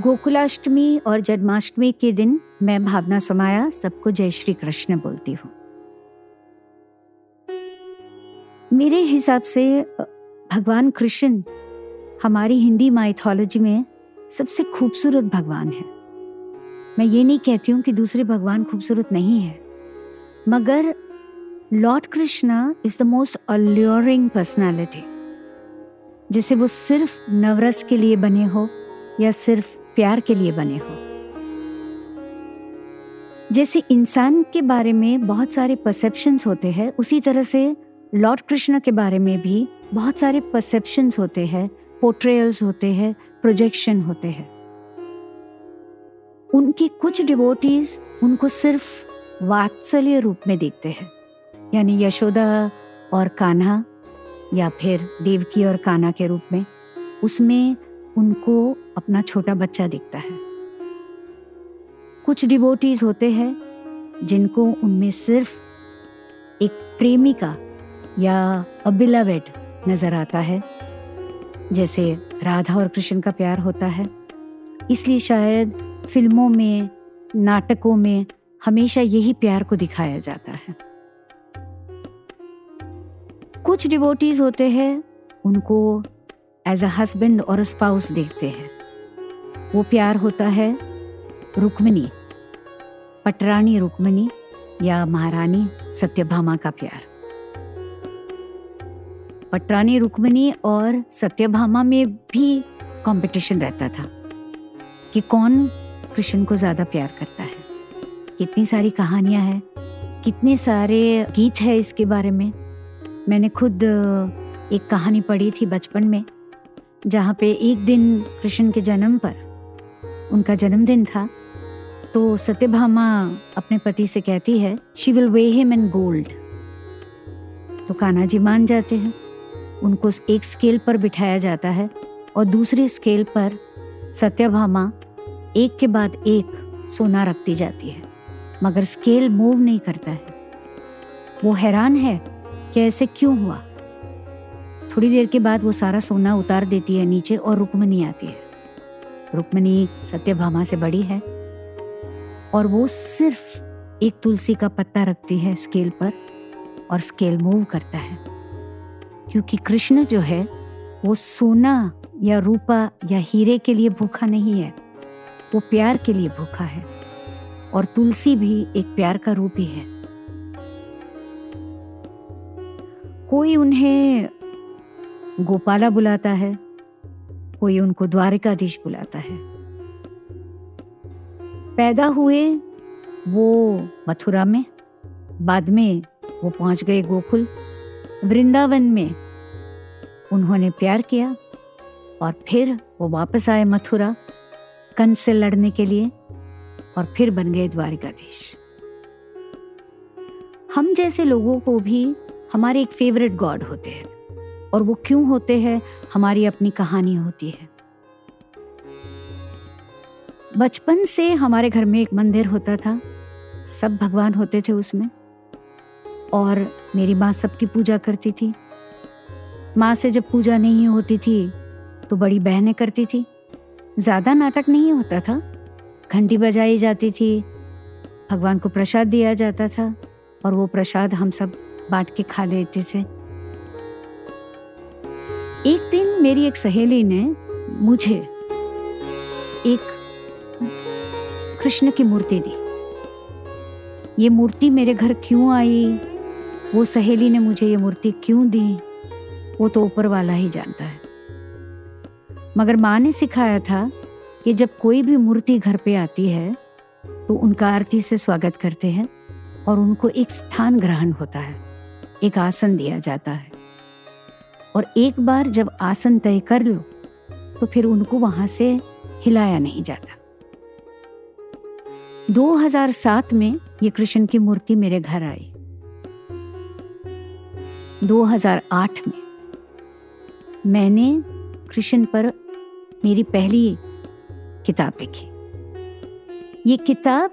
गोकुलाष्टमी और जन्माष्टमी के दिन मैं भावना समाया सबको जय श्री कृष्ण बोलती हूँ। मेरे हिसाब से भगवान कृष्ण हमारी हिंदी माइथोलॉजी में सबसे खूबसूरत भगवान है। मैं ये नहीं कहती हूँ कि दूसरे भगवान खूबसूरत नहीं है, मगर Lord Krishna is the most alluring personality जैसे वो सिर्फ़ नवरस के लिए बने हो या सिर्फ़ प्यार के लिए बने हो। जैसे इंसान के बारे में बहुत सारे परसेप्शंस होते हैं, उसी तरह से लॉर्ड कृष्ण के बारे में भी बहुत सारे परसेप्शंस होते हैं पोर्ट्रेयल्स होते हैं प्रोजेक्शन होते हैं। उनके कुछ डिवोटीज उनको सिर्फ़ वात्सल्य रूप में देखते हैं, यानी यशोदा और कान्हा, या फिर देवकी और कान्हा के रूप में, उसमें उनको अपना छोटा बच्चा दिखता है। कुछ डिबोटीज होते हैं, जिनको उनमें सिर्फ़ एक प्रेमिका या अबिलवेड नज़र आता है। जैसे राधा और कृष्ण का प्यार होता है। इसलिए शायद फ़िल्मों में, नाटकों में हमेशा यही प्यार को दिखाया जाता है। कुछ डिवोटीज होते हैं, उनको एज अ हस्बैंड और स्पाउस देखते हैं। वो प्यार होता है रुक्मिनी पटरानी रुक्मिनी या महारानी सत्यभामा का प्यार। पटरानी रुक्मिनी और सत्यभामा में भी कंपटीशन रहता था कि कौन कृष्ण को ज़्यादा प्यार करता है। कितनी सारी कहानियाँ हैं, कितने सारे गीत है इसके बारे में। मैंने खुद, एक कहानी पढ़ी थी बचपन में, जहाँ पे एक दिन कृष्ण के जन्म पर उनका जन्मदिन था। तो सत्यभामा अपने पति से कहती है she will weigh him in gold तो कान्हा जी मान जाते हैं। उनको एक स्केल पर बिठाया जाता है और दूसरी स्केल पर सत्यभामा एक के बाद एक सोना रखती जाती है। मगर स्केल मूव नहीं करता है। वो हैरान है कि ऐसे क्यों हुआ। थोड़ी देर के बाद वो सारा सोना उतार देती है नीचे और रुक्मणी आती है। रुक्मणी सत्यभामा से बड़ी है और वो सिर्फ़ एक तुलसी का पत्ता रखती है स्केल पर और स्केल मूव करता है। क्योंकि कृष्ण जो है, वो सोना या रूपा या हीरे के लिए भूखा नहीं है, वो प्यार के लिए भूखा है और तुलसी भी एक प्यार का रूप ही। है कोई उन्हें गोपाला बुलाता है कोई उनको द्वारिकाधीश बुलाता है। पैदा हुए वो मथुरा में, बाद में वो पहुँच गए गोकुल, वृंदावन में। उन्होंने प्यार किया और फिर वो वापस आए मथुरा, कंस से लड़ने के लिए और फिर बन गए द्वारिकाधीश। हम जैसे लोगों को भी हमारे एक फेवरेट गॉड होते हैं। और वो क्यों होते हैं, हमारी अपनी कहानी होती है। बचपन से हमारे घर में एक मंदिर होता था। सब भगवान होते थे उसमें। और मेरी माँ सबकी पूजा करती थी। माँ से जब पूजा नहीं होती थी तो बड़ी बहनें करती थी। ज़्यादा नाटक नहीं होता था। घंटी बजाई जाती थी। भगवान को प्रसाद दिया जाता था। और वो प्रसाद हम सब बांट के खा लेते थे। एक दिन मेरी एक सहेली ने मुझे एक कृष्ण की मूर्ति दी। ये मूर्ति मेरे घर क्यों आई? वो सहेली ने मुझे ये मूर्ति क्यों दी? वो तो ऊपर वाला ही जानता है। मगर माँ ने सिखाया था कि जब कोई भी मूर्ति घर पे आती है तो उनका आरती से स्वागत करते हैं और उनको एक स्थान ग्रहण होता है, एक आसन दिया जाता है। और एक बार जब आसन तय कर लो तो फिर उनको वहाँ से हिलाया नहीं जाता। 2007 में ये कृष्ण की मूर्ति मेरे घर आई। 2008 में मैंने कृष्ण पर मेरी पहली किताब लिखी। ये किताब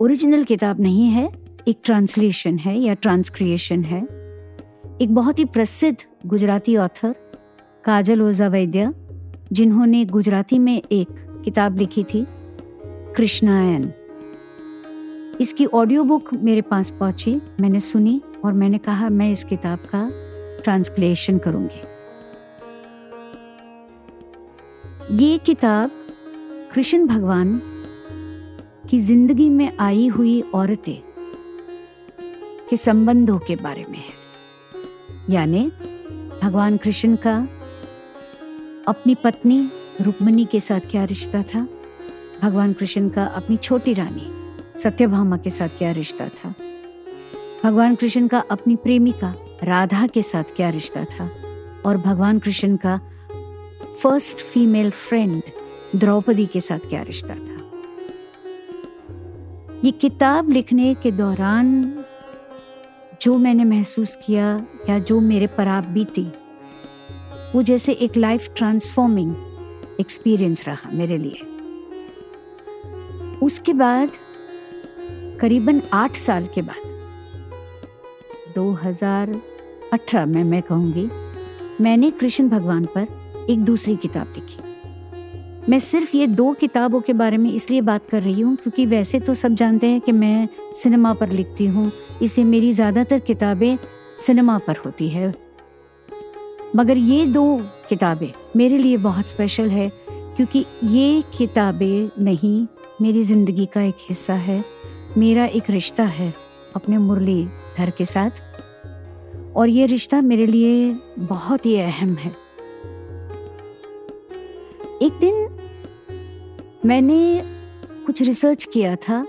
ओरिजिनल किताब नहीं है, एक ट्रांसलेशन है या ट्रांसक्रिएशन है। एक बहुत ही प्रसिद्ध गुजराती ऑथर काजल ओझा वैद्य, जिन्होंने गुजराती में एक किताब लिखी थी, कृष्णायन। इसकी ऑडियो बुक मेरे पास पहुँची, मैंने सुनी और मैंने कहा, मैं इस किताब का ट्रांसलेशन करूँगी. ये किताब कृष्ण भगवान की ज़िंदगी में आई हुई औरतें के संबंधों के बारे में है। यानी भगवान कृष्ण का अपनी पत्नी रुक्मणी के साथ क्या रिश्ता था? भगवान कृष्ण का अपनी छोटी रानी सत्यभामा के साथ क्या रिश्ता था? भगवान कृष्ण का अपनी प्रेमिका राधा के साथ क्या रिश्ता था? और भगवान कृष्ण का फ़र्स्ट फीमेल फ्रेंड द्रौपदी के साथ क्या रिश्ता था? ये किताब लिखने के दौरान जो मैंने महसूस किया या जो मेरे पर आप बीती, वो जैसे एक लाइफ ट्रांसफॉर्मिंग एक्सपीरियंस रहा मेरे लिए। उसके बाद, करीबन आठ साल के बाद 2018 में मैं कहूँगी, मैंने कृष्ण भगवान पर एक दूसरी किताब लिखी। मैं सिर्फ़ ये दो किताबों के बारे में इसलिए बात कर रही हूँ क्योंकि वैसे तो सब जानते हैं कि मैं सिनेमा पर लिखती हूँ। इसे मेरी ज़्यादातर किताबें सिनेमा पर होती है। मगर ये दो किताबें मेरे लिए बहुत स्पेशल है क्योंकि ये किताबें नहीं, मेरी ज़िंदगी का एक हिस्सा है। मेरा एक रिश्ता है अपने मुरली धर के साथ। और ये रिश्ता मेरे लिए बहुत ही अहम है। एक दिन मैंने कुछ रिसर्च किया था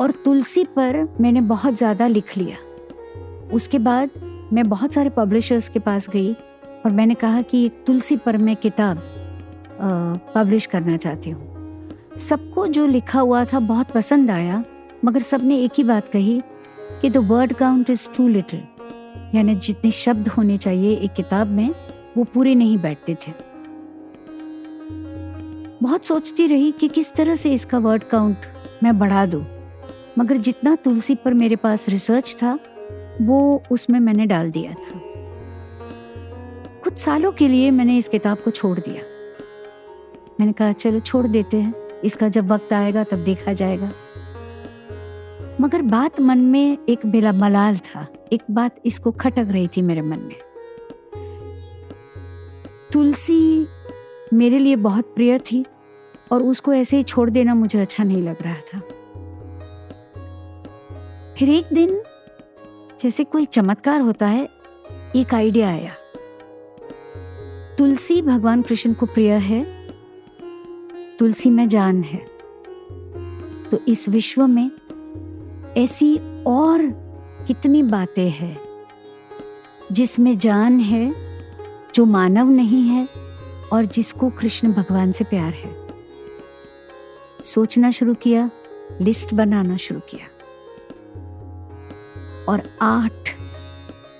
और तुलसी पर मैंने बहुत ज़्यादा लिख लिया। उसके बाद मैं बहुत सारे पब्लिशर्स के पास गई और मैंने कहा कि एक तुलसी पर मैं किताब पब्लिश करना चाहती हूँ। सबको जो लिखा हुआ था बहुत पसंद आया, मगर सबने एक ही बात कही कि the word count is too little यानी जितने शब्द होने चाहिए एक किताब में, वो पूरे नहीं बैठते थे। बहुत सोचती रही कि किस तरह से इसका वर्ड काउंट मैं बढ़ा दूँ। मगर जितना तुलसी पर मेरे पास रिसर्च था, वो उसमें मैंने डाल दिया था। कुछ सालों के लिए मैंने इस किताब को छोड़ दिया। मैंने कहा, चलो छोड़ देते हैं। इसका जब वक्त आएगा, तब देखा जाएगा। मगर बात मन में एक बेला मलाल था। एक बात इसको खटक रही थी मेरे मन में। तुलसी मेरे लिए बहुत प्रिय थी। और उसको ऐसे ही छोड़ देना मुझे अच्छा नहीं लग रहा था। फिर एक दिन, जैसे कोई चमत्कार होता है, एक आइडिया आया। तुलसी भगवान कृष्ण को प्रिय है, तुलसी में जान है। तो इस विश्व में ऐसी और कितनी बातें हैं, जिसमें जान है, जो मानव नहीं है और जिसको कृष्ण भगवान से प्यार है। सोचना शुरू किया, लिस्ट बनाना शुरू किया। और आठ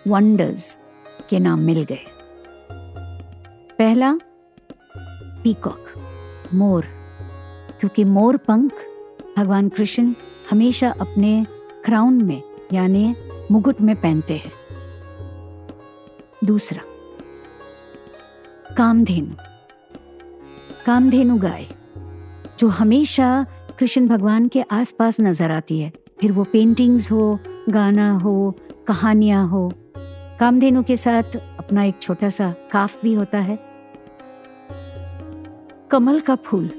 वंडर्स के नाम मिल गए। पहला पीकॉक मोर। क्योंकि मोर पंख, भगवान कृष्ण हमेशा अपने क्राउन में, यानी मुकुट में पहनते हैं। दूसरा, कामधेनु। कामधेनु गाय। जो हमेशा कृष्ण भगवान के आसपास नज़र आती है। फिर वो पेंटिंग्स हो, गाना हो, कहानियाँ हो, कामधेनु के साथ अपना एक छोटा सा काफ भी होता है। कमल का फूल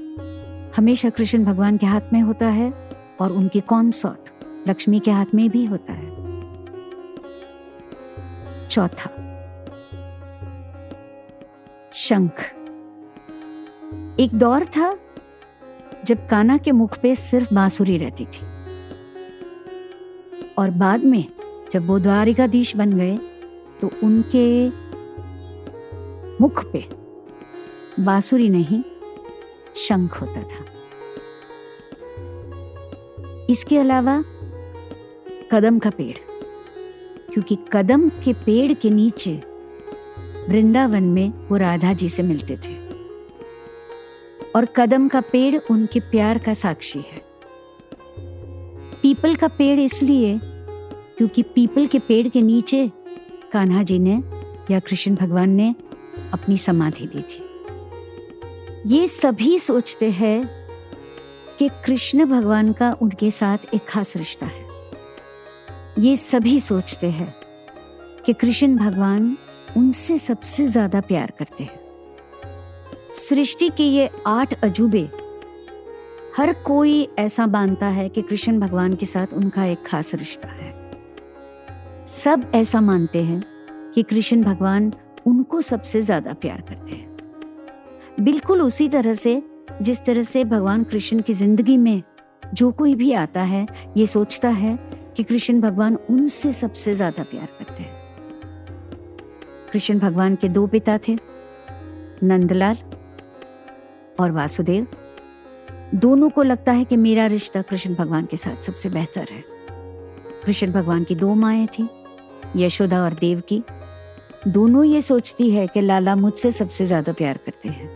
हमेशा कृष्ण भगवान के हाथ में होता है और उनकी कॉन्सर्ट लक्ष्मी के हाथ में भी होता है। चौथा, शंख। एक दौर था जब काना के मुख पे सिर्फ़ बांसुरी रहती थी। और बाद में जब वो द्वारिकाधीश बन गए तो उनके मुख पे बांसुरी नहीं, शंख होता था। इसके अलावा कदम का पेड़, क्योंकि कदम के पेड़ के नीचे वृंदावन में वो राधा जी से मिलते थे। और कदम का पेड़ उनके प्यार का साक्षी है। पीपल का पेड़ इसलिए क्योंकि पीपल के पेड़ के नीचे कान्हा जी ने या कृष्ण भगवान ने अपनी समाधि दी थी। ये सभी सोचते हैं कि कृष्ण भगवान का उनके साथ एक खास रिश्ता है। ये सभी सोचते हैं कि कृष्ण भगवान उनसे सबसे ज़्यादा प्यार करते हैं। सृष्टि के ये आठ अजूबे, हर कोई ऐसा मानता है कि कृष्ण भगवान के साथ उनका एक खास रिश्ता है। सब ऐसा मानते हैं कि कृष्ण भगवान उनको सबसे ज़्यादा प्यार करते हैं। बिल्कुल उसी तरह से, जिस तरह से भगवान कृष्ण की ज़िंदगी में जो कोई भी आता है, ये सोचता है कि कृष्ण भगवान उनसे सबसे ज़्यादा प्यार करते हैं। कृष्ण भगवान के दो पिता थे, नंदलाल और वासुदेव, दोनों को लगता है कि मेरा रिश्ता कृष्ण भगवान के साथ सबसे बेहतर है। कृष्ण भगवान की दो माएँ थी, यशोदा और देव की। दोनों ये सोचती है कि लाला मुझसे सबसे ज़्यादा प्यार करते हैं।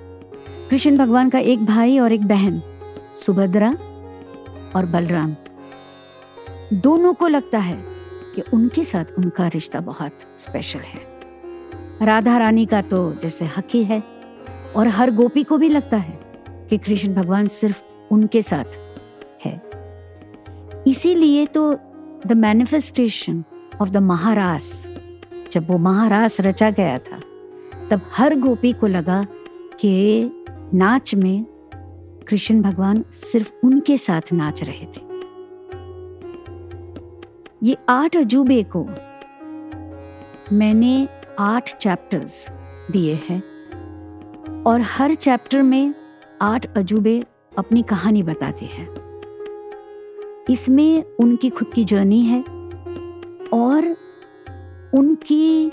कृष्ण भगवान का एक भाई और एक बहन, सुभद्रा और बलराम। दोनों को लगता है कि उनके साथ उनका रिश्ता बहुत स्पेशल है। राधा रानी का तो जैसे हकी है। और हर गोपी को भी लगता है कि कृष्ण भगवान सिर्फ़ उनके साथ है। इसीलिए तो the manifestation of the Maharaas जब वो महारास रचा गया था, तब हर गोपी को लगा कि नाच में कृष्ण भगवान सिर्फ़ उनके साथ नाच रहे थे। ये आठ अजूबे को मैंने आठ चैप्टर्स दिए हैं। और हर चैप्टर में आठ अजूबे अपनी कहानी बताते हैं। इसमें उनकी खुद की जर्नी है और उनकी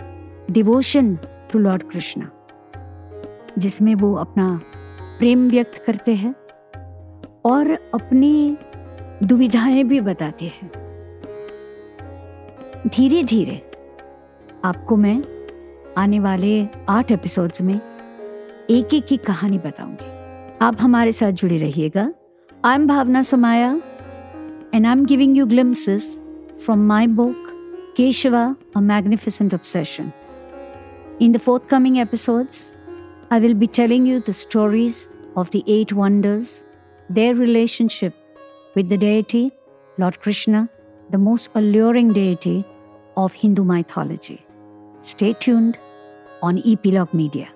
डिवोशन टू लॉर्ड कृष्णा, जिसमें वो अपना प्रेम व्यक्त करते हैं और अपनी दुविधाएँ भी बताते हैं। धीरे धीरे आपको मैं आने वाले आठ एपिसोड्स में एक एक की कहानी बताऊँगी। आप हमारे साथ जुड़े रहिएगा। I am Bhavna Somaya and I am giving you glimpses from my book Keshava a magnificent obsession in the forthcoming episodes I will be telling you the stories of the eight wonders their relationship with the deity Lord Krishna the most alluring deity of Hindu mythology stay tuned on epilogue media